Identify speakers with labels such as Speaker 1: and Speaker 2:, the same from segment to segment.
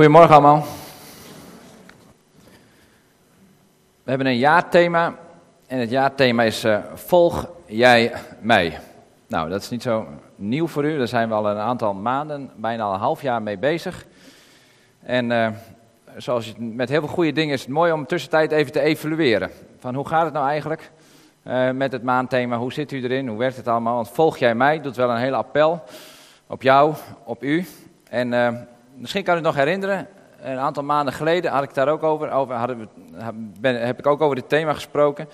Speaker 1: Goedemorgen allemaal. We hebben een jaarthema en het jaarthema is uh, Volg jij mij. Nou, dat is niet zo nieuw voor u, daar zijn we al een aantal maanden, bijna al een half jaar mee bezig. En uh, zoals je, met heel veel goede dingen is het mooi om tussentijd even te evalueren. Van hoe gaat het nou eigenlijk uh, met het maandthema, hoe zit u erin, hoe werkt het allemaal? Want Volg jij mij doet wel een hele appel op jou, op u. En misschien kan u het nog herinneren, een aantal maanden geleden had ik daar ook over, over hadden we, heb ik ook over dit thema gesproken.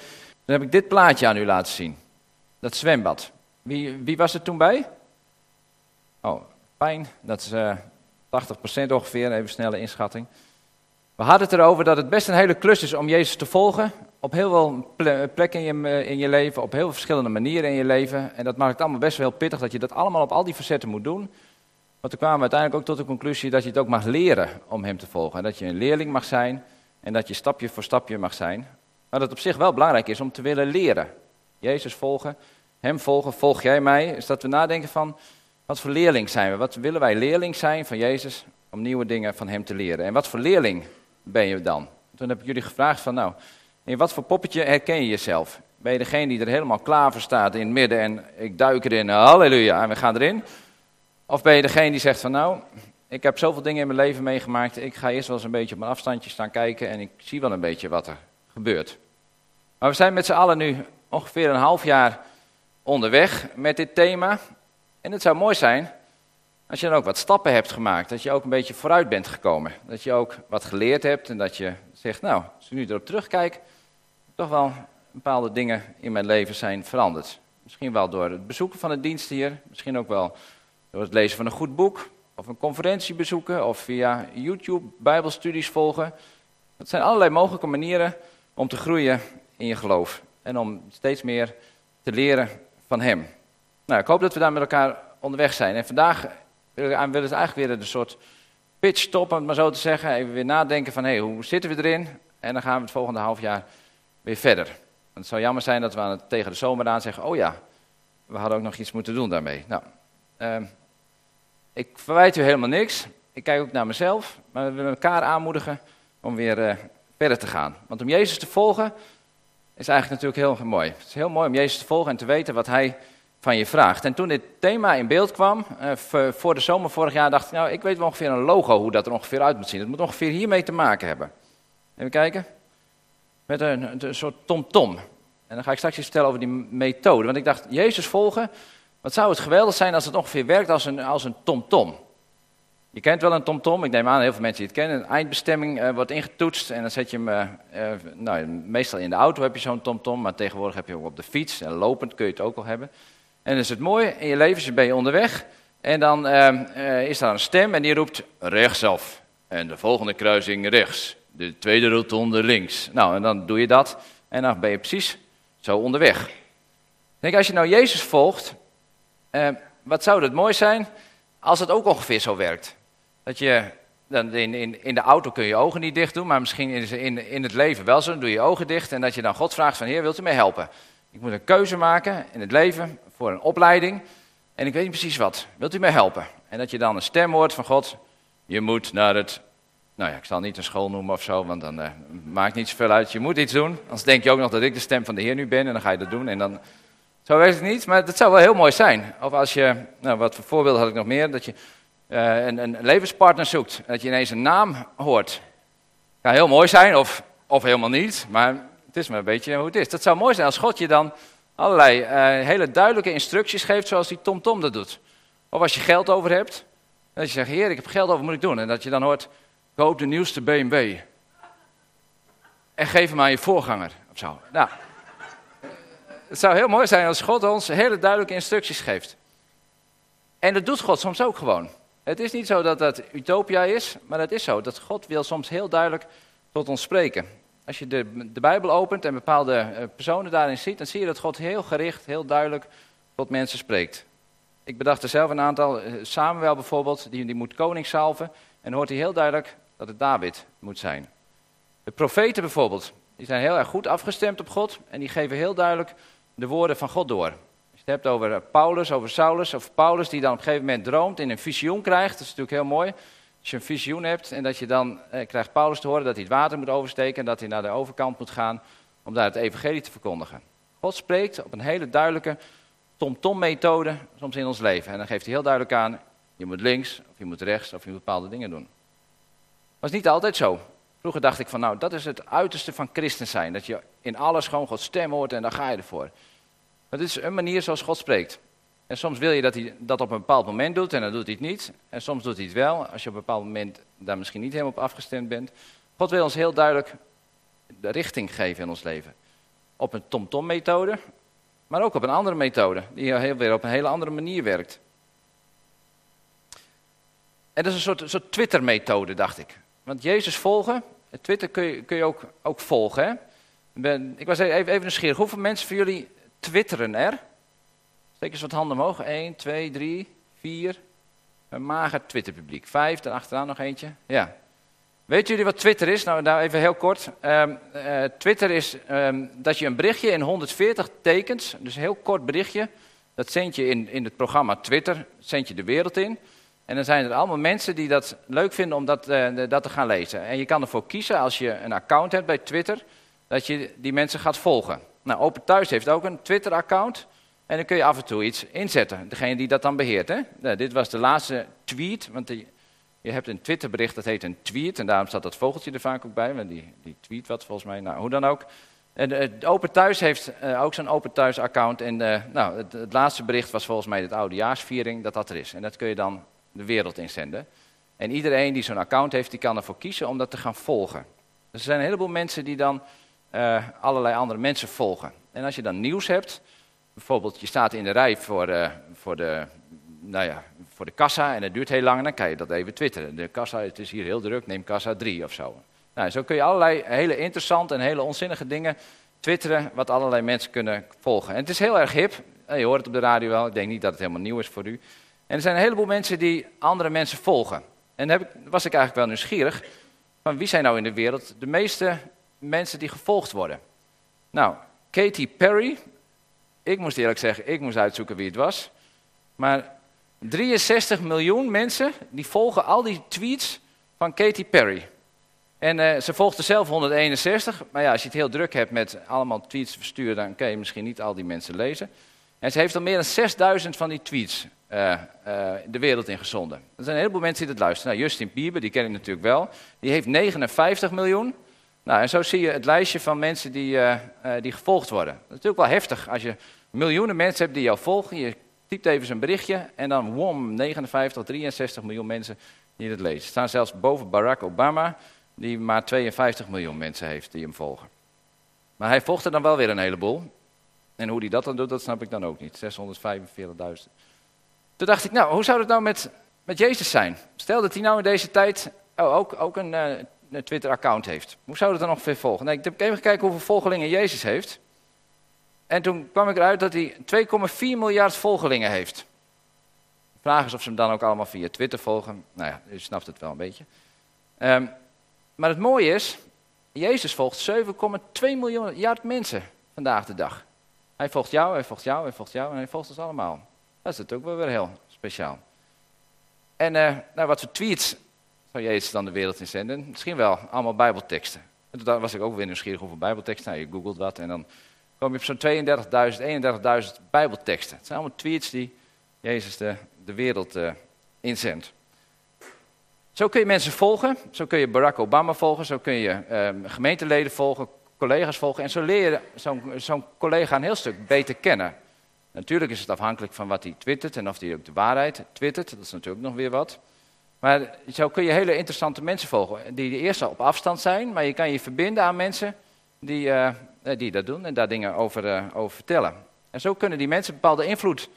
Speaker 1: Dan heb ik dit plaatje aan u laten zien. Dat zwembad. Wie, wie was er toen bij? Oh, pijn. Dat is uh, eh, 80% ongeveer, even snelle inschatting. We hadden het erover dat het best een hele klus is om Jezus te volgen. Op heel veel plekken in je, in je leven, op heel veel verschillende manieren in je leven. En dat maakt het allemaal best wel pittig dat je dat allemaal op al die facetten moet doen. Want toen kwamen we uiteindelijk ook tot de conclusie dat je het ook mag leren om hem te volgen. En dat je een leerling mag zijn en dat je stapje voor stapje mag zijn. Maar dat het op zich wel belangrijk is om te willen leren. Jezus volgen, hem volgen, volg jij mij. Is dat we nadenken van, wat voor leerling zijn we? Wat willen wij leerling zijn van Jezus om nieuwe dingen van hem te leren? En wat voor leerling ben je dan? Toen heb ik jullie gevraagd van, nou, in wat voor poppetje herken je jezelf? Ben je degene die er helemaal klaar voor staat in het midden en ik duik erin, halleluja, en we gaan erin? Of ben je degene die zegt van nou, ik heb zoveel dingen in mijn leven meegemaakt, ik ga eerst wel eens een beetje op een afstandje staan kijken en ik zie wel een beetje wat er gebeurt. Maar we zijn met z'n allen nu ongeveer een half jaar onderweg met dit thema. En het zou mooi zijn als je dan ook wat stappen hebt gemaakt, dat je ook een beetje vooruit bent gekomen. Dat je ook wat geleerd hebt en dat je zegt, nou, als ik nu erop terugkijk, toch wel bepaalde dingen in mijn leven zijn veranderd. Misschien wel door het bezoeken van de dienst hier, misschien ook wel door het lezen van een goed boek, of een conferentie bezoeken, of via YouTube bijbelstudies volgen. Dat zijn allerlei mogelijke manieren om te groeien in je geloof. En om steeds meer te leren van hem. Nou, ik hoop dat we daar met elkaar onderweg zijn. En vandaag wil ik eigenlijk weer een soort pitch om het maar zo te zeggen. Even weer nadenken van, hé, hey, hoe zitten we erin? En dan gaan we het volgende half jaar weer verder. Want het zou jammer zijn dat we aan het, tegen de zomer aan zeggen, oh ja, we hadden ook nog iets moeten doen daarmee. Nou, uh, ik verwijt u helemaal niks. Ik kijk ook naar mezelf. Maar we willen elkaar aanmoedigen om weer uh, verder te gaan. Want om Jezus te volgen is eigenlijk natuurlijk heel mooi. Het is heel mooi om Jezus te volgen en te weten wat Hij van je vraagt. En toen dit thema in beeld kwam, uh, voor de zomer vorig jaar, dacht ik, nou, ik weet wel ongeveer een logo hoe dat er ongeveer uit moet zien. Het moet ongeveer hiermee te maken hebben. Even kijken. Met een, een soort tom-tom. En dan ga ik straks iets vertellen over die methode. Want ik dacht, Jezus volgen, wat zou het geweldig zijn als het ongeveer werkt als een, als een tom-tom. Je kent wel een tom-tom, ik neem aan heel veel mensen die het kennen. Een eindbestemming uh, wordt ingetoetst en dan zet je hem, uh, uh, nou, meestal in de auto heb je zo'n tom-tom, maar tegenwoordig heb je ook op de fiets en lopend kun je het ook wel hebben. En dan is het mooi, in je leven ben je onderweg en dan is daar een stem en die roept rechtsaf. En de volgende kruising rechts, de tweede rotonde links. Nou, en dan doe je dat en dan ben je precies zo onderweg. Denk, als je nou Jezus volgt, uh, wat zou het mooi zijn als het ook ongeveer zo werkt. Dat je, dan in, in, in de auto kun je je ogen niet dicht doen, maar misschien in, in, in het leven wel zo. Dan doe je je ogen dicht en dat je dan God vraagt van Heer, wilt u mij helpen? Ik moet een keuze maken in het leven voor een opleiding en ik weet niet precies wat. Wilt u mij helpen? En dat je dan een stem hoort van God, je moet naar het nou ja, ik zal niet een school noemen of zo, want dan uh, maakt niet zoveel uit. Je moet iets doen. Anders denk je ook nog dat ik de stem van de Heer nu ben en dan ga je dat doen. En dan zo werkt het niet, maar dat zou wel heel mooi zijn. Of als je, nou, wat voor voorbeelden had ik nog meer, dat je uh, een, een, levenspartner zoekt. Dat je ineens een naam hoort. Kan heel mooi zijn, of, of helemaal niet, maar het is maar een beetje hoe het is. Dat zou mooi zijn als God je dan allerlei uh, hele duidelijke instructies geeft, zoals die TomTom Tom dat doet. Of als je geld over hebt, dat je zegt, heer, ik heb geld over, moet ik doen? En dat je dan hoort, koop de nieuwste BMW. En geef hem aan je voorganger, of zo. Nou, het zou heel mooi zijn als God ons hele duidelijke instructies geeft. En dat doet God soms ook gewoon. Het is niet zo dat dat utopia is, maar het is zo dat God wil soms heel duidelijk tot ons spreken. Als je de, de Bijbel opent en bepaalde eh, personen daarin ziet, dan zie je dat God heel gericht, heel duidelijk tot mensen spreekt. Ik bedacht er zelf een aantal, eh, Samuel bijvoorbeeld, die, die moet koning salven. En hoort hij heel duidelijk dat het David moet zijn. De profeten bijvoorbeeld, die zijn heel erg goed afgestemd op God en die geven heel duidelijk de woorden van God door. Als je het hebt over Paulus, over Saulus, of Paulus die dan op een gegeven moment droomt, in een visioen krijgt, dat is natuurlijk heel mooi. Als je een visioen hebt en dat je dan eh, krijgt Paulus te horen dat hij het water moet oversteken en dat hij naar de overkant moet gaan om daar het evangelie te verkondigen. God spreekt op een hele duidelijke tom-tom-methode soms in ons leven. En dan geeft hij heel duidelijk aan, je moet links, of je moet rechts, of je moet bepaalde dingen doen. Dat is niet altijd zo. Vroeger dacht ik van, nou, dat is het uiterste van christen zijn. Dat je in alles gewoon Gods stem hoort en daar ga je ervoor. Dat is een manier zoals God spreekt. En soms wil je dat hij dat op een bepaald moment doet en dan doet hij het niet. En soms doet hij het wel, als je op een bepaald moment daar misschien niet helemaal op afgestemd bent. God wil ons heel duidelijk de richting geven in ons leven. Op een tom-tom-methode, maar ook op een andere methode, die heel weer op een hele andere manier werkt. En dat is een soort, soort Twitter-methode, dacht ik. Want Jezus volgen, Twitter kun je, kun je ook, ook volgen. Hè? Ik, was even, even nieuwsgierig. Hoeveel mensen van jullie twitteren er? Steek eens wat handen omhoog. 1, 2, 3, 4. Een mager Twitterpubliek. Vijf, daarachteraan nog eentje. Ja. Weten jullie wat Twitter is? Nou, nou even heel kort. Um, uh, Twitter is um, dat je een berichtje in 140 tekens, dus een heel kort berichtje, dat zend je in, in het programma Twitter, zend je de wereld in. En dan zijn er allemaal mensen die dat leuk vinden om dat, uh, dat te gaan lezen. En je kan ervoor kiezen, als je een account hebt bij Twitter, dat je die mensen gaat volgen. Nou, Open Thuis heeft ook een Twitter-account. En dan kun je af en toe iets inzetten, degene die dat dan beheert. Hè? Nou, dit was de laatste tweet, want je hebt een Twitterbericht dat heet een tweet. En daarom staat dat vogeltje er vaak ook bij, want die, die tweet wat volgens mij. Nou, hoe dan ook. En het Open Thuis heeft uh, ook zo'n Open Thuis account. En nou, het, laatste bericht was volgens mij het oudejaarsviering, dat dat er is. En dat kun je dan de wereld inzenden. En iedereen die zo'n account heeft, die kan ervoor kiezen om dat te gaan volgen. Er zijn een heleboel mensen die dan uh, allerlei andere mensen volgen. En als je dan nieuws hebt, bijvoorbeeld je staat in de rij voor, uh, voor, de, nou ja, voor de kassa en het duurt heel lang, dan kan je dat even twitteren. De kassa, het is hier heel druk, neem kassa 3 of zo. Nou, zo kun je allerlei hele interessante en hele onzinnige dingen twitteren, wat allerlei mensen kunnen volgen. En het is heel erg hip, je hoort het op de radio wel, ik denk niet dat het helemaal nieuw is voor u. En er zijn een heleboel mensen die andere mensen volgen. En dan was ik eigenlijk wel nieuwsgierig, van wie zijn nou in de wereld de meeste mensen die gevolgd worden? Nou, Katy Perry, ik moest eerlijk zeggen, ik moest uitzoeken wie het was. Maar 63 miljoen mensen die volgen al die tweets van Katy Perry. En uh, ze volgt er zelf 161, maar ja, als je het heel druk hebt met allemaal tweets versturen, dan kan je misschien niet al die mensen lezen. En ze heeft al meer dan 6000 van die tweets uh, de wereld ingezonden. Er zijn een heleboel mensen die dat luisteren. Nou, Justin Bieber, die ken ik natuurlijk wel, die heeft 59 miljoen. Nou, en zo zie je het lijstje van mensen die, die gevolgd worden. Dat is natuurlijk wel heftig als je miljoenen mensen hebt die jou volgen. Je typt even zijn berichtje en dan wom, 59, 63 miljoen mensen die het lezen. Er staan zelfs boven Barack Obama, die maar 52 miljoen mensen heeft die hem volgen. Maar hij volgt er dan wel weer een heleboel. En hoe hij dat dan doet, dat snap ik dan ook niet. 645.000. Toen dacht ik, nou, hoe zou het nou met, met Jezus zijn? Stel dat hij nou in deze tijd oh, ook, ook een, uh, een Twitter-account heeft. Hoe zou het dan ongeveer volgen? Nou, ik heb even gekeken hoeveel volgelingen Jezus heeft. En toen kwam ik eruit dat hij 2,4 miljard volgelingen heeft. De vraag is of ze hem dan ook allemaal via Twitter volgen. Nou ja, u snapt het wel een beetje. Um, maar het mooie is, Jezus volgt 7,2 miljard mensen vandaag de dag. Hij volgt jou, hij volgt jou, hij volgt jou en hij volgt ons allemaal. Dat is natuurlijk wel weer heel speciaal. En uh, nou, wat voor tweets zou Jezus dan de wereld inzenden? Misschien wel allemaal bijbelteksten. En toen was ik ook weer nieuwsgierig over bijbelteksten. Nou, je googelt wat en dan kom je op zo'n 32.000, 31.000 bijbelteksten. Het zijn allemaal tweets die Jezus de, de wereld uh, inzendt. Zo kun je mensen volgen, zo kun je Barack Obama volgen, zo kun je uh, gemeenteleden volgen, collega's volgen. En zo leer je zo'n zo collega een heel stuk beter kennen. Natuurlijk is het afhankelijk van wat hij twittert en of hij ook de waarheid twittert. Dat is natuurlijk nog weer wat. Maar zo kun je hele interessante mensen volgen. Die eerst al op afstand zijn, maar je kan je verbinden aan mensen die, uh, die dat doen en daar dingen over, uh, over vertellen. En zo kunnen die mensen bepaalde invloed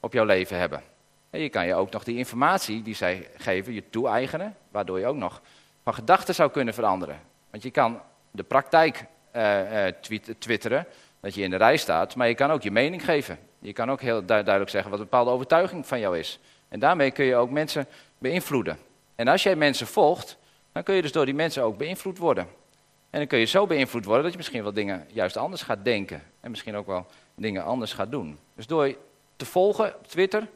Speaker 1: op jouw leven hebben. En je kan je ook nog die informatie die zij geven, je toe-eigenen, waardoor je ook nog van gedachten zou kunnen veranderen. Want je kan de praktijk uh, tweet, twitteren, dat je in de rij staat, maar je kan ook je mening geven. Je kan ook heel duidelijk zeggen wat een bepaalde overtuiging van jou is. En daarmee kun je ook mensen beïnvloeden. En als jij mensen volgt, dan kun je dus door die mensen ook beïnvloed worden. En dan kun je zo beïnvloed worden dat je misschien wel dingen juist anders gaat denken. En misschien ook wel dingen anders gaat doen. Dus door te volgen op Twitter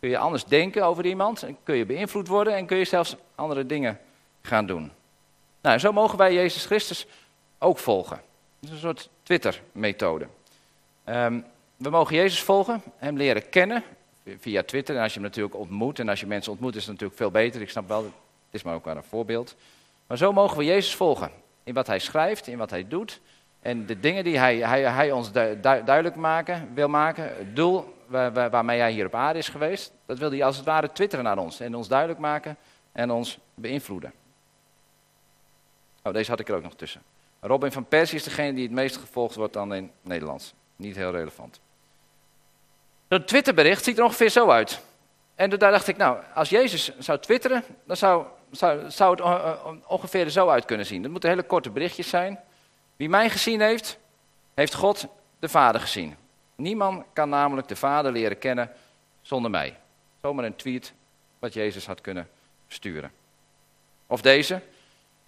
Speaker 1: kun je anders denken over iemand, en kun je beïnvloed worden en kun je zelfs andere dingen gaan doen. Nou, zo mogen wij Jezus Christus ook volgen. Dat is een soort Twitter-methode. Ehm, we mogen Jezus volgen, hem leren kennen via Twitter. En als je hem natuurlijk ontmoet, en als je mensen ontmoet, is het natuurlijk veel beter. Ik snap wel, het is maar ook wel een voorbeeld. Maar zo mogen we Jezus volgen. In wat hij schrijft, in wat hij doet. En de dingen die hij, hij, hij ons duidelijk maken, wil maken. Het doel waar, waarmee hij hier op aarde is geweest. Dat wil hij als het ware twitteren naar ons. En ons duidelijk maken en ons beïnvloeden. Oh, deze had ik er ook nog tussen. Robin van Persie is degene die het meest gevolgd wordt dan in Nederlands. Niet heel relevant. Dat Twitterbericht ziet er ongeveer zo uit. En daar dacht ik, nou, als Jezus zou twitteren, dan zou, zou, zou het eh, eh, ongeveer er zo uit kunnen zien. Dat moeten hele korte berichtjes zijn. Wie mij gezien heeft, heeft God de Vader gezien. Niemand kan namelijk de Vader leren kennen zonder mij. Zomaar een tweet wat Jezus had kunnen sturen. Of deze,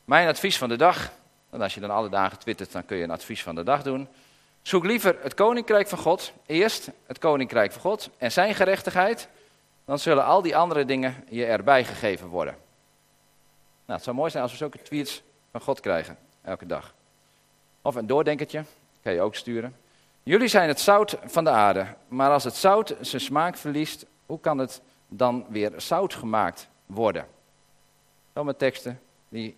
Speaker 1: mijn advies van de dag. En als je dan alle dagen twittert, dan kun je een advies van de dag doen. Zoek liever het koninkrijk van God. Eerst het koninkrijk van God en zijn gerechtigheid. Dan zullen al die andere dingen je erbij gegeven worden. Nou, het zou mooi zijn als we zulke tweets van God krijgen, elke dag. Of een doordenkertje, kan je ook sturen. Jullie zijn het zout van de aarde, maar als het zout zijn smaak verliest, hoe kan het dan weer zout gemaakt worden? Zomaar teksten die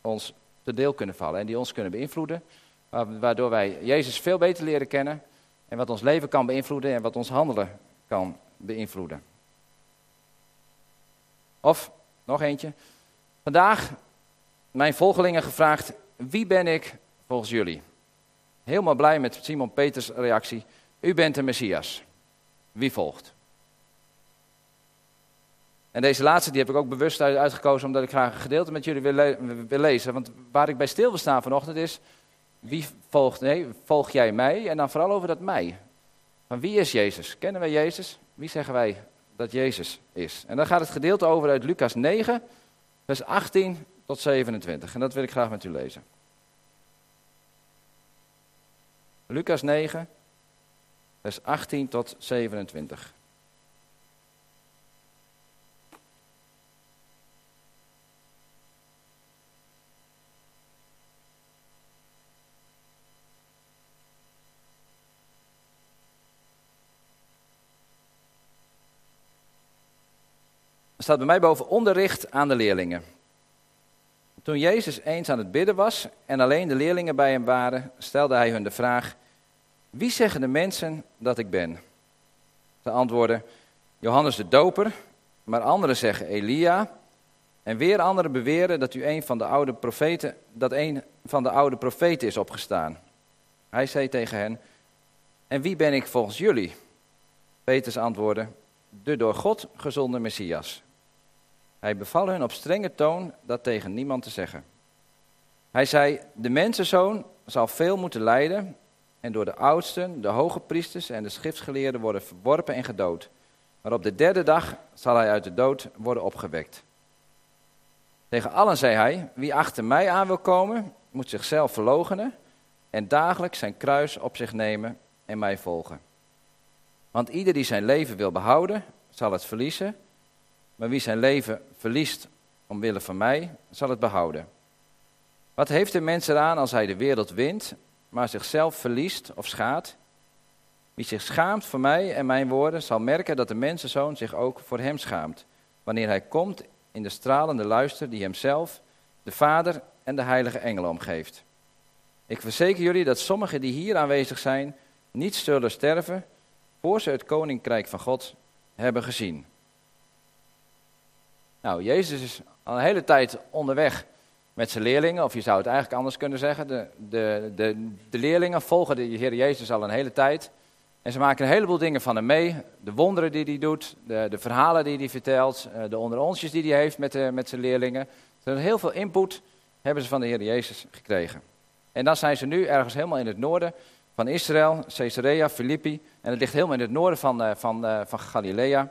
Speaker 1: ons te deel kunnen vallen en die ons kunnen beïnvloeden, waardoor wij Jezus veel beter leren kennen en wat ons leven kan beïnvloeden en wat ons handelen kan beïnvloeden. Of, nog eentje, vandaag mijn volgelingen gevraagd, wie ben ik volgens jullie? Helemaal blij met Simon Peters reactie, u bent de Messias. Wie volgt? En deze laatste die heb ik ook bewust uitgekozen omdat ik graag een gedeelte met jullie wil, lezen. Want waar ik bij stil wil staan vanochtend is, wie volgt, nee, volg jij mij? En dan vooral over dat mij. Van wie is Jezus? Kennen wij Jezus? Wie zeggen wij dat Jezus is? En dan gaat het gedeelte over uit Lucas 9, vers 18 tot 27. En dat wil ik graag met u lezen. Lucas 9, vers 18 tot 27. Staat bij mij boven onderricht aan de leerlingen. Toen Jezus eens aan het bidden was en alleen de leerlingen bij hem waren, stelde hij hun de vraag: Wie zeggen de mensen dat ik ben? Ze antwoordden: Johannes de Doper, maar anderen zeggen Elia. En weer anderen beweren dat u een van de oude profeten, dat een van de oude profeten is opgestaan. Hij zei tegen hen: En wie ben ik volgens jullie? Peters antwoordde: De door God gezonde Messias. Hij beval hun op strenge toon dat tegen niemand te zeggen. Hij zei: De mensenzoon zal veel moeten lijden en door de oudsten, de hoge priesters en de schriftgeleerden worden verworpen en gedood. Maar op de derde dag zal hij uit de dood worden opgewekt. Tegen allen zei hij: Wie achter mij aan wil komen, moet zichzelf verloochenen en dagelijks zijn kruis op zich nemen en mij volgen. Want ieder die zijn leven wil behouden, zal het verliezen. Maar wie zijn leven verliest omwille van mij, zal het behouden. Wat heeft de mens eraan als hij de wereld wint, maar zichzelf verliest of schaadt? Wie zich schaamt voor mij en mijn woorden, zal merken dat de mensenzoon zich ook voor hem schaamt, wanneer hij komt in de stralende luister die hemzelf, de Vader en de heilige engelen omgeeft. Ik verzeker jullie dat sommigen die hier aanwezig zijn, niet zullen sterven, voor ze het koninkrijk van God hebben gezien. Nou, Jezus is al een hele tijd onderweg met zijn leerlingen, of je zou het eigenlijk anders kunnen zeggen. De, de, de, de leerlingen volgen de Heer Jezus al een hele tijd. En ze maken een heleboel dingen van hem mee. De wonderen die hij doet, de, de verhalen die hij vertelt, eh, de onderonsjes die hij heeft met, de, met zijn leerlingen. Er heel veel input hebben ze van de Heer Jezus gekregen. En dan zijn ze nu ergens helemaal in het noorden van Israël, Caesarea, Filippi. En het ligt helemaal in het noorden van, eh, van, eh, van Galilea.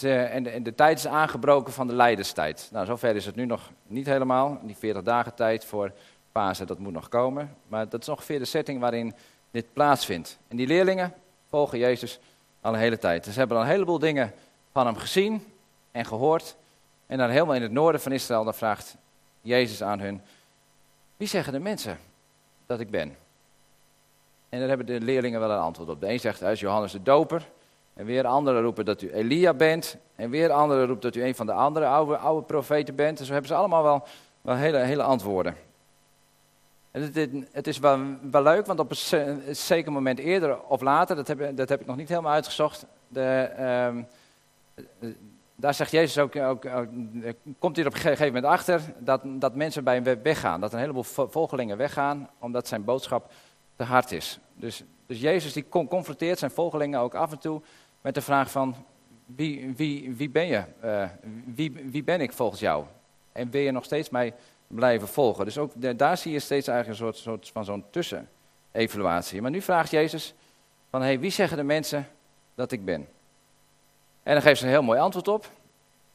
Speaker 1: En, en, de, en, de, tijd is aangebroken van de lijdenstijd. Nou, zover is het nu nog niet helemaal. Die 40 dagen tijd voor Pasen, dat moet nog komen. Maar dat is ongeveer de setting waarin dit plaatsvindt. En die leerlingen volgen Jezus al een hele tijd. Dus ze hebben al een heleboel dingen van hem gezien en gehoord. En dan helemaal in het noorden van Israël, dan vraagt Jezus aan hun, wie zeggen de mensen dat ik ben? En daar hebben de leerlingen wel een antwoord op. De een zegt, hij is Johannes de Doper. En weer anderen roepen dat u Elia bent. En weer anderen roepen dat u een van de andere oude, oude profeten bent. Dus we hebben ze allemaal wel, wel hele, hele antwoorden. En het, het, is wel, leuk, want op een, zeker moment eerder of later, dat heb, dat heb ik nog niet helemaal uitgezocht. De, um, daar zegt Jezus ook, ook, ook, komt hij er op een gegeven moment achter dat, dat mensen bij hem weggaan. Dat een heleboel volgelingen weggaan, omdat zijn boodschap te hard is. Dus, dus Jezus die confronteert zijn volgelingen ook af en toe met de vraag van, wie, wie, wie ben je? Uh, wie, wie ben ik volgens jou? En wil je nog steeds mij blijven volgen? Dus ook daar zie je steeds eigenlijk een soort, soort van zo'n tussenevaluatie. Maar nu vraagt Jezus van, hey, wie zeggen de mensen dat ik ben? En dan geeft ze een heel mooi antwoord op.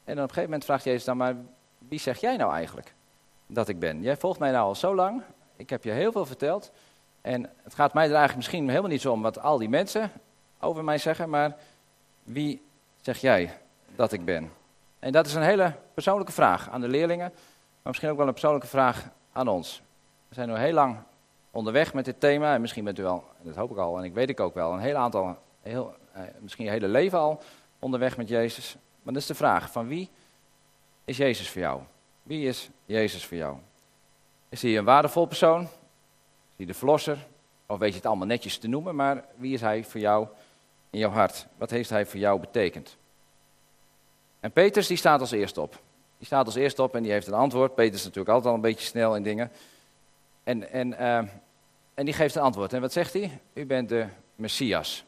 Speaker 1: En dan op een gegeven moment vraagt Jezus dan maar, wie zeg jij nou eigenlijk dat ik ben? Jij volgt mij nou al zo lang, ik heb je heel veel verteld. En het gaat mij er eigenlijk misschien helemaal niet zo om wat al die mensen over mij zeggen, maar wie zeg jij dat ik ben? En dat is een hele persoonlijke vraag aan de leerlingen, maar misschien ook wel een persoonlijke vraag aan ons. We zijn nu heel lang onderweg met dit thema en misschien bent u wel, dat hoop ik al en ik weet ik ook wel, een heel aantal, heel, eh, misschien je hele leven al onderweg met Jezus. Maar dat is de vraag, van wie is Jezus voor jou? Wie is Jezus voor jou? Is hij een waardevol persoon? Is hij de verlosser? Of weet je het allemaal netjes te noemen, maar wie is hij voor jou in jouw hart? Wat heeft hij voor jou betekend? En Petrus die staat als eerste op. Die staat als eerste op en die heeft een antwoord. Petrus is natuurlijk altijd al een beetje snel in dingen. En, en, uh, en die geeft een antwoord. En wat zegt hij? U bent de Messias.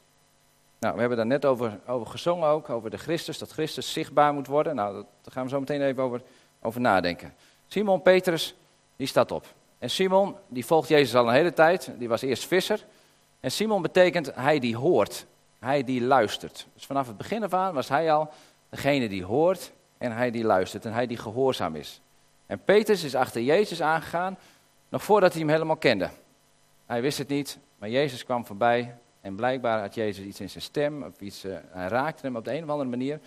Speaker 1: Nou, we hebben daar net over, over gezongen ook, over de Christus, dat Christus zichtbaar moet worden. Nou, daar gaan we zo meteen even over, over nadenken. Simon Petrus, die staat op. En Simon, die volgt Jezus al een hele tijd, die was eerst visser. En Simon betekent hij die hoort, hij die luistert. Dus vanaf het begin af aan was hij al degene die hoort en hij die luistert en hij die gehoorzaam is. En Petrus is achter Jezus aangegaan, nog voordat hij hem helemaal kende. Hij wist het niet, maar Jezus kwam voorbij en blijkbaar had Jezus iets in zijn stem, of iets, uh, hij raakte hem op de een of andere manier,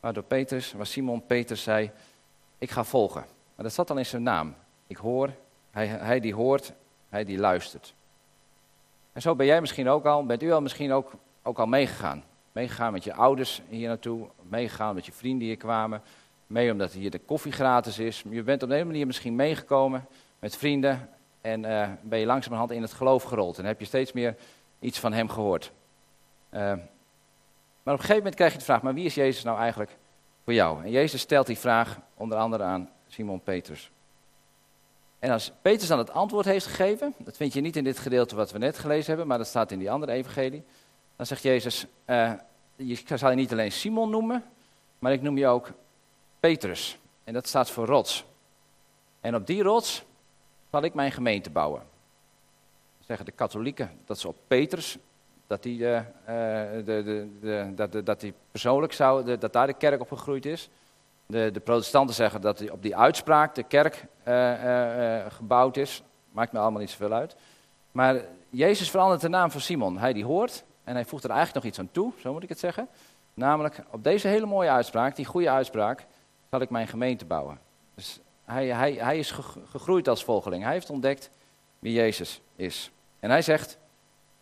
Speaker 1: waardoor Petrus, waar Simon Petrus zei, ik ga volgen. Maar dat zat al in zijn naam. Ik hoor, hij, hij die hoort, hij die luistert. En zo ben jij misschien ook al, bent u al misschien ook, ook al meegegaan. Meegegaan met je ouders hier naartoe, meegegaan met je vrienden hier kwamen, mee omdat hier de koffie gratis is. Je bent op een manier misschien meegekomen met vrienden en uh, ben je langzamerhand in het geloof gerold. En heb je steeds meer iets van hem gehoord. Uh, maar op een gegeven moment krijg je de vraag, maar wie is Jezus nou eigenlijk voor jou? En Jezus stelt die vraag onder andere aan Simon Petrus. En als Petrus dan het antwoord heeft gegeven, dat vind je niet in dit gedeelte wat we net gelezen hebben, maar dat staat in die andere evangelie. Dan zegt Jezus, uh, je zal je niet alleen Simon noemen, maar ik noem je ook Petrus. En dat staat voor rots. En op die rots zal ik mijn gemeente bouwen zeggen de katholieken dat ze op Petrus, dat die, uh, de, de, de, dat, dat persoonlijk zou, dat daar de kerk op gegroeid is. De, de protestanten zeggen dat die op die uitspraak de kerk gebouwd is. Maakt me allemaal niet zoveel uit. Maar Jezus verandert de naam van Simon. Hij die hoort en hij voegt er eigenlijk nog iets aan toe, zo moet ik het zeggen. Namelijk, op deze hele mooie uitspraak, die goede uitspraak, zal ik mijn gemeente bouwen. Dus hij, hij, hij is gegroeid als volgeling. Hij heeft ontdekt wie Jezus is. En hij zegt,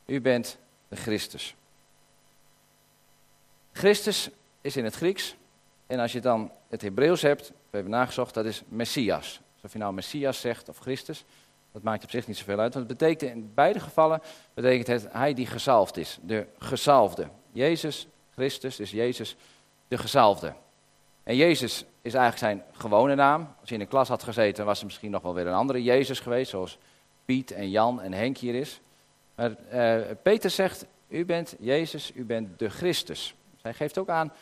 Speaker 1: u bent de Christus. Christus is in het Grieks. En als je dan het Hebreeuws hebt, we hebben nagezocht, dat is Messias. Dus of je nou Messias zegt of Christus, dat maakt op zich niet zoveel uit. Want het betekent in beide gevallen, betekent het hij die gezalfd is. De gezalfde. Jezus, Christus is Jezus, de gezalfde. En Jezus is eigenlijk zijn gewone naam. Als je in een klas had gezeten, was er misschien nog wel weer een andere Jezus geweest, zoals Piet en Jan en Henk hier is. Maar uh, Peter zegt, u bent Jezus, u bent de Christus. Hij geeft ook aan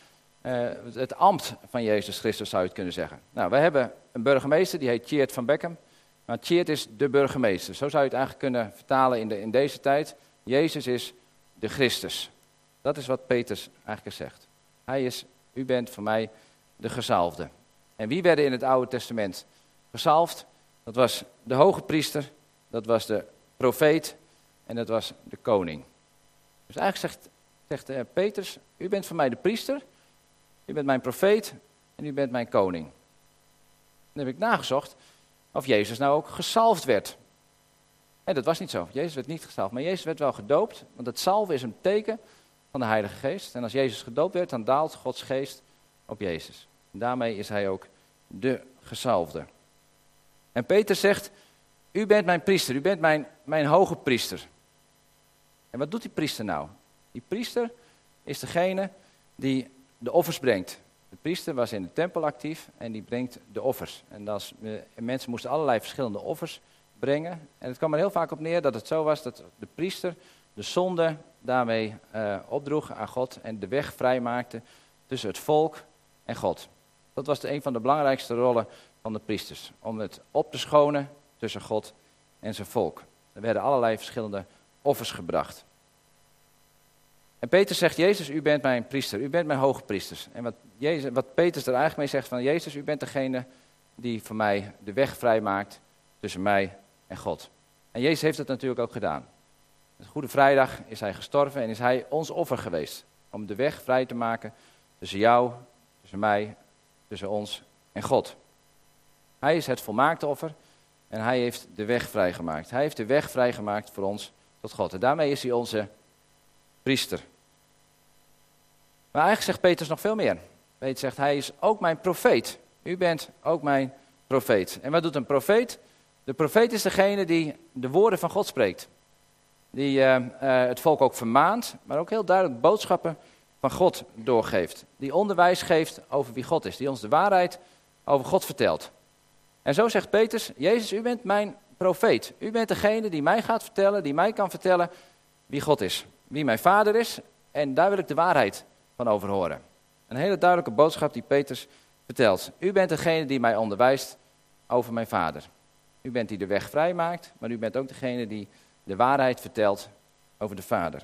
Speaker 1: uh, het ambt van Jezus Christus, zou je het kunnen zeggen. Nou, wij hebben een burgemeester, die heet Tjeerd van Beckham. Maar Tjeerd is de burgemeester. Zo zou je het eigenlijk kunnen vertalen in, de, in deze tijd. Jezus is de Christus. Dat is wat Petrus eigenlijk zegt. Hij is, u bent voor mij de gezalfde. En wie werden in het Oude Testament gezalfd? Dat was de hoge priester dat was de profeet en dat was de koning. Dus eigenlijk zegt, zegt uh, Petrus, u bent voor mij de priester U bent mijn profeet en u bent mijn koning. Dan heb ik nagezocht of Jezus nou ook gezalfd werd. En dat was niet zo. Jezus werd niet gezalfd, maar Jezus werd wel gedoopt. Want het salven is een teken van de Heilige Geest. En als Jezus gedoopt werd, dan daalt Gods geest op Jezus. En daarmee is hij ook de gezalfde. En Peter zegt, u bent mijn priester, u bent mijn, mijn hoge priester. En wat doet die priester nou? Die priester is degene die de offers brengt. De priester was in de tempel actief en die brengt de offers. En dat eh, mensen moesten allerlei verschillende offers brengen. En het kwam er heel vaak op neer dat het zo was dat de priester de zonde daarmee uh, opdroeg aan God en de weg vrijmaakte tussen het volk en God. Dat was de, een van de belangrijkste rollen van de priesters, om het op te schonen tussen God en zijn volk. Er werden allerlei verschillende offers gebracht. En Peter zegt, Jezus, u bent mijn priester, u bent mijn hoge priester. En wat, Jezus, wat er eigenlijk mee zegt van, Jezus, u bent degene die voor mij de weg vrijmaakt tussen mij en God. En Jezus heeft het natuurlijk ook gedaan. Goede Vrijdag is hij gestorven en is hij ons offer geweest. Om de weg vrij te maken tussen jou, tussen mij, tussen ons en God. Hij is het volmaakte offer en hij heeft de weg vrijgemaakt. Hij heeft de weg vrijgemaakt voor ons tot God. En daarmee is hij onze priester. Maar eigenlijk zegt Petrus nog veel meer. Peter zegt, hij is ook mijn profeet. U bent ook mijn profeet. En wat doet een profeet? De profeet is degene die de woorden van God spreekt. Die uh, uh, het volk ook vermaant, maar ook heel duidelijk boodschappen van God doorgeeft. Die onderwijs geeft over wie God is. Die ons de waarheid over God vertelt. En zo zegt Petrus, Jezus, u bent mijn profeet. U bent degene die mij gaat vertellen, die mij kan vertellen wie God is. Wie mijn vader is. En daar wil ik de waarheid van over horen. Een hele duidelijke boodschap die Petrus vertelt. U bent degene die mij onderwijst over mijn vader. U bent die de weg vrijmaakt, maar u bent ook degene die de waarheid vertelt over de vader.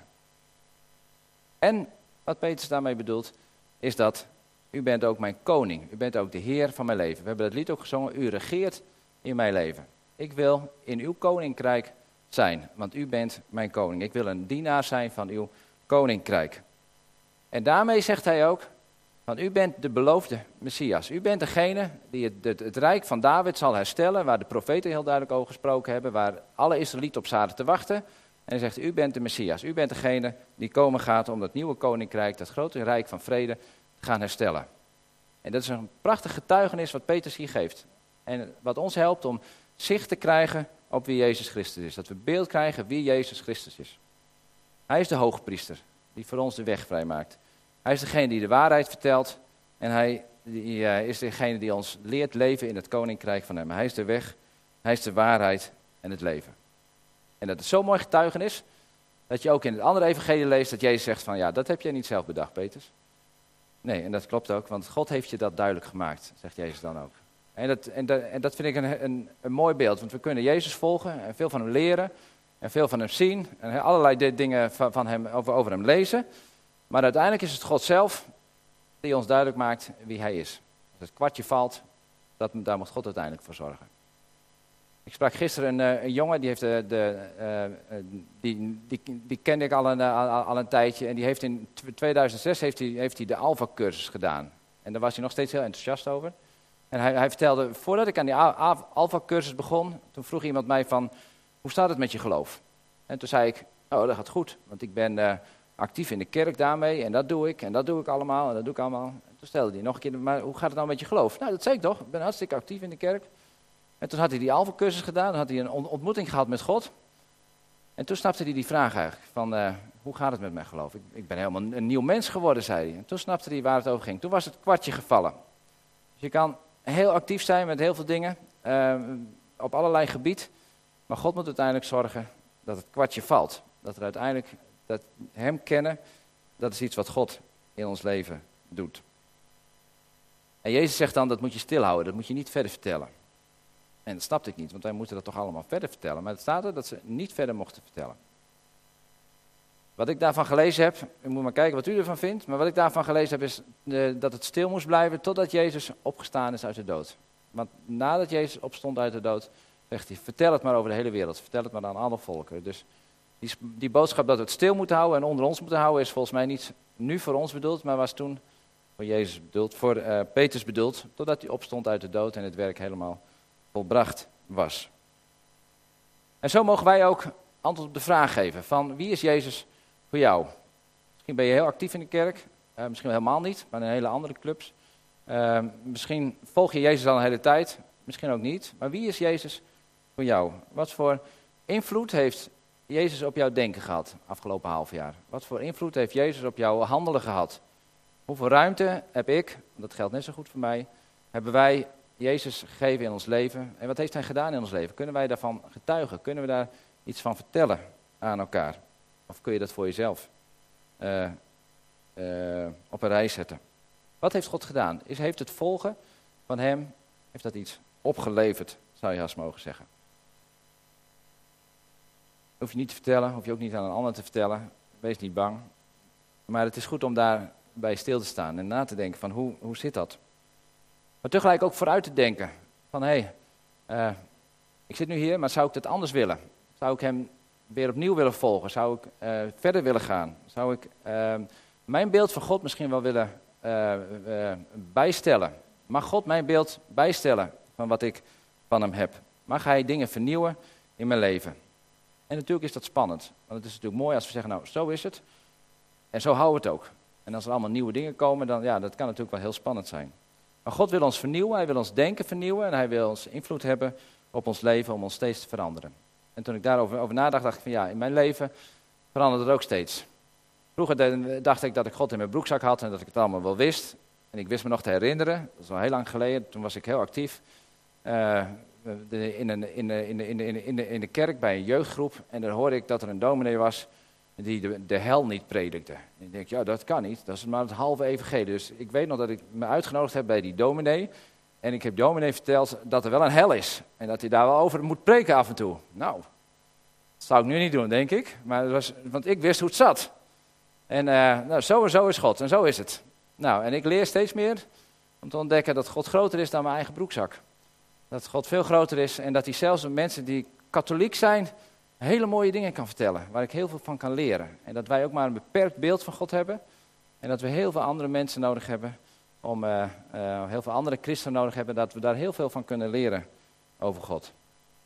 Speaker 1: En wat Petrus daarmee bedoelt, is dat u bent ook mijn koning. U bent ook de heer van mijn leven. We hebben het lied ook gezongen, u regeert in mijn leven. Ik wil in uw koninkrijk zijn, want u bent mijn koning. Ik wil een dienaar zijn van uw koninkrijk. En daarmee zegt hij ook, want u bent de beloofde Messias. U bent degene die het, het, rijk van David zal herstellen, waar de profeten heel duidelijk over gesproken hebben, waar alle Israëlieten op zaten te wachten. En hij zegt, u bent de Messias. U bent degene die komen gaat om dat nieuwe koninkrijk, dat grote rijk van vrede, te gaan herstellen. En dat is een prachtig getuigenis wat Petrus hier geeft. En wat ons helpt om zicht te krijgen op wie Jezus Christus is. Dat we beeld krijgen wie Jezus Christus is. Hij is de hoogpriester die voor ons de weg vrijmaakt. Hij is degene die de waarheid vertelt en hij die, is degene die ons leert leven in het koninkrijk van hem. Hij is de weg, hij is de waarheid en het leven. En dat is zo'n mooi getuigenis dat je ook in het andere evangelie leest dat Jezus zegt van ja, dat heb jij niet zelf bedacht, Peters. Nee, en dat klopt ook, want God heeft je dat duidelijk gemaakt, zegt Jezus dan ook. En dat, en dat, en dat vind ik een, een, een mooi beeld, want we kunnen Jezus volgen en veel van hem leren en veel van hem zien en allerlei dingen van, hem, over, over hem lezen. Maar uiteindelijk is het God zelf die ons duidelijk maakt wie hij is. Als het kwartje valt, dat, daar moet God uiteindelijk voor zorgen. Ik sprak gisteren een, eh, een jongen, die, heeft de, de uh, die, die, die kende ik al een, al een tijdje. En die heeft in 2006 heeft hij, heeft hij de Alpha-cursus gedaan. En daar was hij nog steeds heel enthousiast over. En hij, hij vertelde, voordat ik aan die Alpha-cursus begon, toen vroeg iemand mij van, hoe staat het met je geloof? En toen zei ik, oh dat gaat goed, want ik ben actief in de kerk daarmee en dat doe ik en dat doe ik allemaal en dat doe ik allemaal. En toen stelde hij nog een keer, maar hoe gaat het nou met je geloof? Nou, dat zei ik toch, ik ben hartstikke actief in de kerk. En toen had hij die Alpha-cursus gedaan, had hij een ontmoeting gehad met God. En toen snapte hij die vraag eigenlijk, van uh, hoe gaat het met mijn geloof? Ik, ik, ben helemaal een nieuw mens geworden, zei hij. En toen snapte hij waar het over ging. Toen was het kwartje gevallen. Dus je kan heel actief zijn met heel veel dingen, uh, op allerlei gebied. Maar God moet uiteindelijk zorgen dat het kwartje valt. Dat er uiteindelijk dat Hem kennen, dat is iets wat God in ons leven doet. En Jezus zegt dan, dat moet je stilhouden, dat moet je niet verder vertellen. En dat snapte ik niet, want wij moeten dat toch allemaal verder vertellen. Maar het staat er dat ze niet verder mochten vertellen. Wat ik daarvan gelezen heb, u moet maar kijken wat u ervan vindt, maar wat ik daarvan gelezen heb is uh, dat het stil moest blijven totdat Jezus opgestaan is uit de dood. Want nadat Jezus opstond uit de dood, zegt hij, vertel het maar over de hele wereld, vertel het maar aan alle volken. Dus die, die boodschap dat we het stil moeten houden en onder ons moeten houden is volgens mij niet nu voor ons bedoeld, maar was toen voor Jezus bedoeld, voor uh, Petrus bedoeld, totdat hij opstond uit de dood en het werk helemaal volbracht was. En zo mogen wij ook antwoord op de vraag geven van wie is Jezus voor jou? Misschien ben je heel actief in de kerk, uh, misschien helemaal niet, maar in hele andere clubs. Uh, misschien volg je Jezus al een hele tijd, misschien ook niet. Maar wie is Jezus jou? Wat voor invloed heeft Jezus op jouw denken gehad afgelopen half jaar? Wat voor invloed heeft Jezus op jouw handelen gehad? Hoeveel ruimte heb ik, dat geldt net zo goed voor mij, hebben wij Jezus gegeven in ons leven? En wat heeft Hij gedaan in ons leven? Kunnen wij daarvan getuigen? Kunnen we daar iets van vertellen aan elkaar? Of kun je dat voor jezelf uh, uh, op een rij zetten? Wat heeft God gedaan? Is, heeft het volgen van Hem, heeft dat iets opgeleverd, zou je haast mogen zeggen? Hoef je niet te vertellen, hoef je ook niet aan een ander te vertellen. Wees niet bang. Maar het is goed om daarbij stil te staan en na te denken van hoe, hoe zit dat? Maar tegelijk ook vooruit te denken van hé, hey, uh, ik zit nu hier, maar zou ik het anders willen? Zou ik hem weer opnieuw willen volgen? Zou ik uh, verder willen gaan? Zou ik uh, mijn beeld van God misschien wel willen bijstellen? Mag God mijn beeld bijstellen van wat ik van hem heb? Mag hij dingen vernieuwen in mijn leven? En natuurlijk is dat spannend. Want het is natuurlijk mooi als we zeggen, nou, zo is het. En zo houden we het ook. En als er allemaal nieuwe dingen komen, dan ja, dat kan natuurlijk wel heel spannend zijn. Maar God wil ons vernieuwen, Hij wil ons denken vernieuwen en Hij wil ons invloed hebben op ons leven om ons steeds te veranderen. En toen ik daarover over nadacht, dacht ik van ja, in mijn leven verandert het ook steeds. Vroeger dacht ik dat ik God in mijn broekzak had en dat ik het allemaal wel wist. En ik wist me nog te herinneren, dat is al heel lang geleden, toen was ik heel actief. Uh, in, de, kerk bij een jeugdgroep. En daar hoorde ik dat er een dominee was die de, hel niet predikte. Ik denk, ja, dat kan niet. Dat is maar het halve evangelie. Dus ik weet nog dat ik me uitgenodigd heb bij die dominee. En ik heb dominee verteld dat er wel een hel is. En dat hij daar wel over moet preken af en toe. Nou, dat zou ik nu niet doen, denk ik. Maar was, want ik wist hoe het zat. En uh, nou, zo zo is God. En zo is het. Nou, en ik leer steeds meer om te ontdekken dat God groter is dan mijn eigen broekzak. Dat God veel groter is en dat hij zelfs mensen die katholiek zijn hele mooie dingen kan vertellen. Waar ik heel veel van kan leren. En dat wij ook maar een beperkt beeld van God hebben. En dat we heel veel andere mensen nodig hebben. Om uh, uh, heel veel andere christenen nodig hebben. Dat we daar heel veel van kunnen leren over God.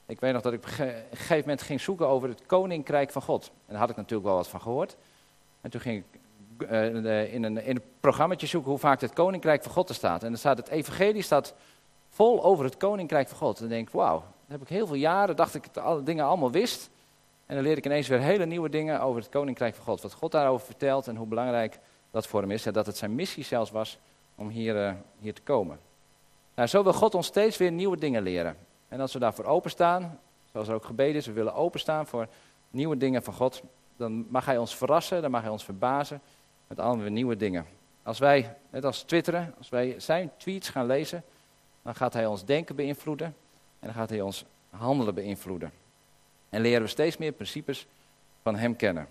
Speaker 1: Ik weet nog dat ik op een gegeven moment ging zoeken over het koninkrijk van God. En daar had ik natuurlijk wel wat van gehoord. En toen ging ik uh, in, een, in een programmaatje zoeken hoe vaak het koninkrijk van God er staat. En dan staat het evangelie staat vol over het koninkrijk van God. En dan denk ik, wauw, heb ik heel veel jaren, dacht ik dat alle dingen allemaal wist. En dan leer ik ineens weer hele nieuwe dingen over het koninkrijk van God. Wat God daarover vertelt en hoe belangrijk dat voor hem is. En dat het zijn missie zelfs was om hier, uh, hier te komen. Nou, zo wil God ons steeds weer nieuwe dingen leren. En als we daarvoor openstaan, zoals er ook gebeden is, we willen openstaan voor nieuwe dingen van God. Dan mag hij ons verrassen, dan mag hij ons verbazen met allemaal nieuwe dingen. Als wij, net als twitteren, als wij zijn tweets gaan lezen, dan gaat hij ons denken beïnvloeden en dan gaat hij ons handelen beïnvloeden. En leren we steeds meer principes van hem kennen.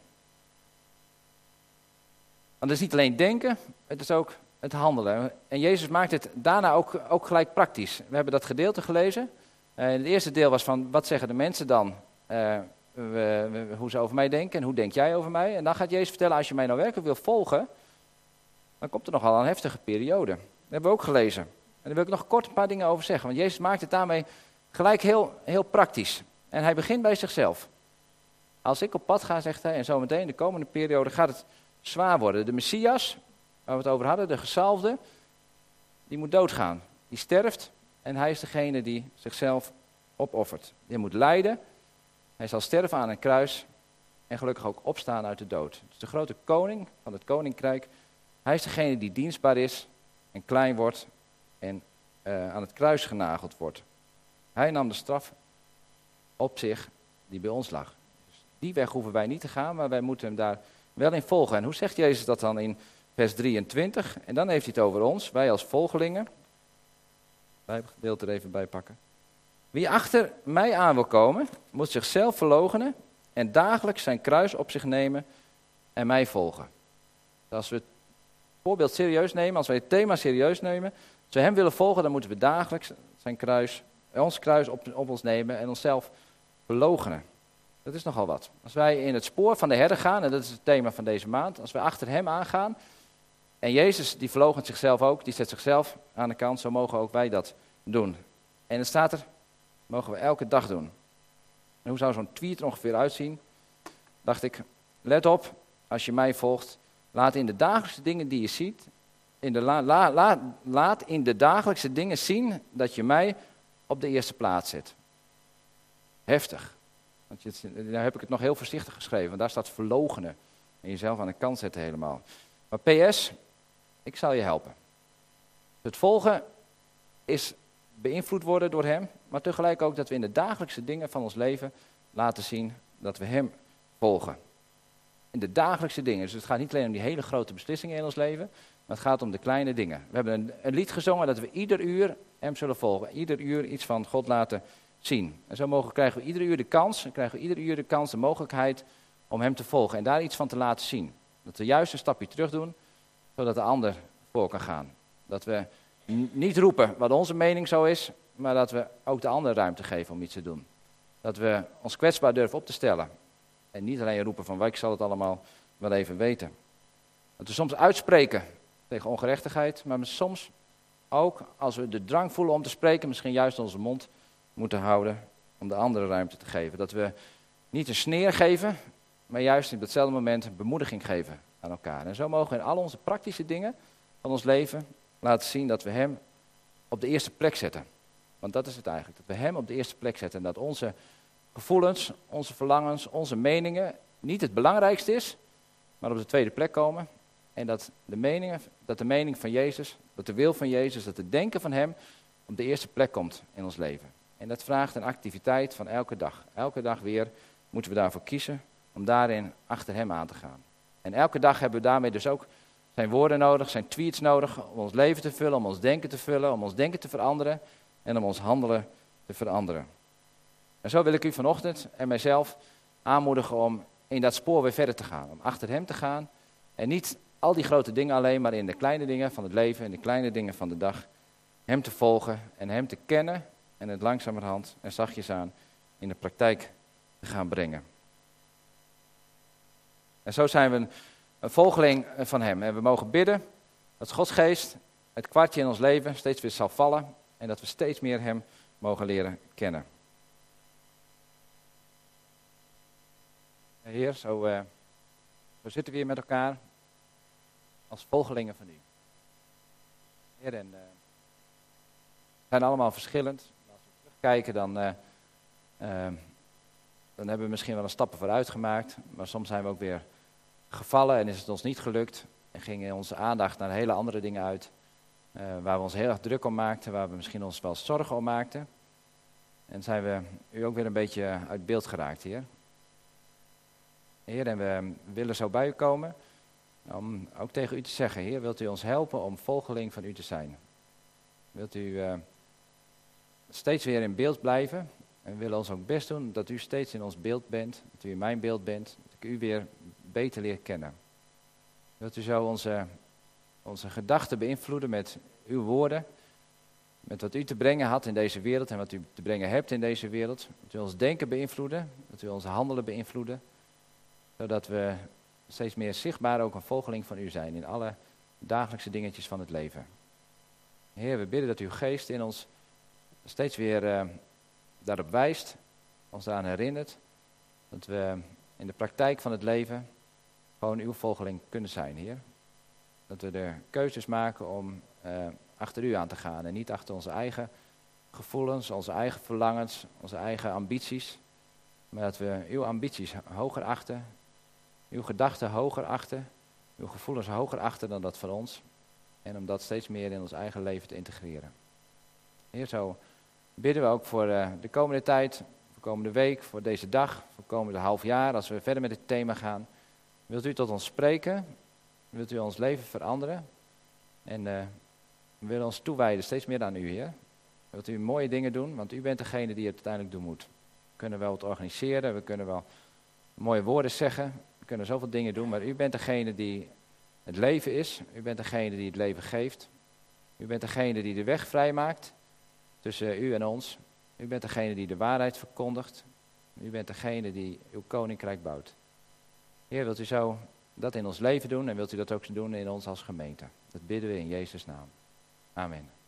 Speaker 1: Want het is niet alleen denken, het is ook het handelen. En Jezus maakt het daarna ook, ook gelijk praktisch. We hebben dat gedeelte gelezen. Uh, het eerste deel was van, wat zeggen de mensen dan? We, we, hoe ze over mij denken en hoe denk jij over mij? En dan gaat Jezus vertellen, als je mij nou werkelijk wil volgen, dan komt er nogal een heftige periode. Dat hebben we ook gelezen. En daar wil ik nog kort een paar dingen over zeggen. Want Jezus maakt het daarmee gelijk heel, heel praktisch. En hij begint bij zichzelf. Als ik op pad ga, zegt hij, en zometeen de komende periode gaat het zwaar worden. De Messias, waar we het over hadden, de gezalfde, die moet doodgaan. Die sterft en hij is degene die zichzelf opoffert. Die moet lijden, hij zal sterven aan een kruis en gelukkig ook opstaan uit de dood. Dus de grote koning van het koninkrijk, hij is degene die dienstbaar is en klein wordt en uh, aan het kruis genageld wordt. Hij nam de straf op zich die bij ons lag. Dus die weg hoeven wij niet te gaan, maar wij moeten hem daar wel in volgen. En hoe zegt Jezus dat dan in vers 23? En dan heeft hij het over ons, wij als volgelingen. Bijbelgedeelte er even bij pakken. Wie achter mij aan wil komen, moet zichzelf verloochenen en dagelijks zijn kruis op zich nemen en mij volgen. Als we het voorbeeld serieus nemen, als wij het thema serieus nemen, we hem willen volgen, dan moeten we dagelijks zijn kruis, ons kruis op, ons nemen en onszelf verloochenen. Dat is nogal wat. Als wij in het spoor van de herder gaan, en dat is het thema van deze maand, als wij achter hem aangaan, En Jezus die verloochent zichzelf ook, die zet zichzelf aan de kant, zo mogen ook wij dat doen. En het staat er, mogen we elke dag doen. En hoe zou zo'n tweet er ongeveer uitzien? Dacht ik, let op, als je mij volgt, laat in de dagelijkse dingen die je ziet, in de la, laat in de dagelijkse dingen zien dat je mij op de eerste plaats zet. Heftig. Want je, daar heb ik het nog heel voorzichtig geschreven, want daar staat verlogenen. En jezelf aan de kant zetten helemaal. Maar PS, ik zal je helpen. Het volgen is beïnvloed worden door Hem, maar tegelijk ook dat we in de dagelijkse dingen van ons leven laten zien dat we Hem volgen. In de dagelijkse dingen. Dus het gaat niet alleen om die hele grote beslissingen in ons leven, maar het gaat om de kleine dingen. We hebben een, lied gezongen dat we ieder uur Hem zullen volgen. Ieder uur iets van God laten zien. En zo mogen, krijgen we ieder uur de kans, en krijgen we ieder uur de kans, de mogelijkheid om Hem te volgen en daar iets van te laten zien. Dat we juist een stapje terug doen, zodat de ander voor kan gaan. Dat we niet roepen wat onze mening zo is, maar dat we ook de ander ruimte geven om iets te doen. Dat we ons kwetsbaar durven op te stellen. En niet alleen roepen van, ik zal het allemaal wel even weten. Dat we soms uitspreken tegen ongerechtigheid, maar soms ook als we de drang voelen om te spreken, misschien juist onze mond moeten houden om de andere ruimte te geven. Dat we niet een sneer geven, maar juist in datzelfde moment bemoediging geven aan elkaar. En zo mogen we in al onze praktische dingen van ons leven laten zien dat we Hem op de eerste plek zetten. Want dat is het eigenlijk, dat we Hem op de eerste plek zetten. En dat onze gevoelens, onze verlangens, onze meningen niet het belangrijkste is, maar op de tweede plek komen. En dat de, meningen, dat de mening van Jezus, dat de wil van Jezus, dat het denken van Hem op de eerste plek komt in ons leven. En dat vraagt een activiteit van elke dag. Elke dag weer moeten we daarvoor kiezen om daarin achter Hem aan te gaan. En elke dag hebben we daarmee dus ook zijn woorden nodig, zijn tweets nodig om ons leven te vullen, om ons denken te vullen, om ons denken te veranderen en om ons handelen te veranderen. En zo wil ik u vanochtend en mijzelf aanmoedigen om in dat spoor weer verder te gaan. Om achter hem te gaan en niet al die grote dingen alleen, maar in de kleine dingen van het leven, in de kleine dingen van de dag, hem te volgen en hem te kennen en het langzamerhand en zachtjes aan in de praktijk te gaan brengen. En zo zijn we een, een volgeling van hem. En we mogen bidden dat Gods geest het kwartje in ons leven steeds weer zal vallen en dat we steeds meer hem mogen leren kennen. Heer, zo, uh, zitten we hier met elkaar als volgelingen van u. Heer, en uh, we zijn allemaal verschillend. Als we terugkijken, dan, uh, dan hebben we misschien wel een stappen vooruit gemaakt. Maar soms zijn we ook weer gevallen en is het ons niet gelukt. En ging onze aandacht naar hele andere dingen uit. waar we ons heel erg druk om maakten, waar we misschien ons wel zorgen om maakten. En zijn we u ook weer een beetje uit beeld geraakt, Heer. Heer, en we willen zo bij u komen om ook tegen u te zeggen, Heer, wilt u ons helpen om volgeling van u te zijn? Wilt u uh, steeds weer in beeld blijven? En we willen ons ook best doen dat u steeds in ons beeld bent, dat u in mijn beeld bent, dat ik u weer beter leer kennen. Wilt u zo onze, onze gedachten beïnvloeden met uw woorden, met wat u te brengen had in deze wereld en wat u te brengen hebt in deze wereld. Dat u ons denken beïnvloeden, dat u ons handelen beïnvloeden zodat we steeds meer zichtbaar ook een volgeling van u zijn in alle dagelijkse dingetjes van het leven. Heer, we bidden dat uw geest in ons steeds weer uh, daarop wijst, ons daaraan herinnert, dat we in de praktijk van het leven gewoon uw volgeling kunnen zijn, Heer. Dat we de keuzes maken om uh, achter u aan te gaan en niet achter onze eigen gevoelens, onze eigen verlangens, onze eigen ambities, maar dat we uw ambities hoger achten uw gedachten hoger achten, uw gevoelens hoger achten dan dat van ons. En om dat steeds meer in ons eigen leven te integreren. Heer, zo bidden we ook voor uh, de komende tijd, voor de komende week, voor deze dag, voor komende half jaar, als we verder met het thema gaan. Wilt u tot ons spreken? Wilt u ons leven veranderen? En uh, we willen ons toewijden steeds meer aan u, Heer. Wilt u mooie dingen doen, want u bent degene die het uiteindelijk doen moet. We kunnen wel het organiseren, we kunnen wel mooie woorden zeggen, kunnen zoveel dingen doen, maar u bent degene die het leven is. U bent degene die het leven geeft. U bent degene die de weg vrijmaakt tussen u en ons. U bent degene die de waarheid verkondigt. U bent degene die uw koninkrijk bouwt. Heer, wilt u zo dat in ons leven doen en wilt u dat ook doen in ons als gemeente. Dat bidden we in Jezus' naam. Amen.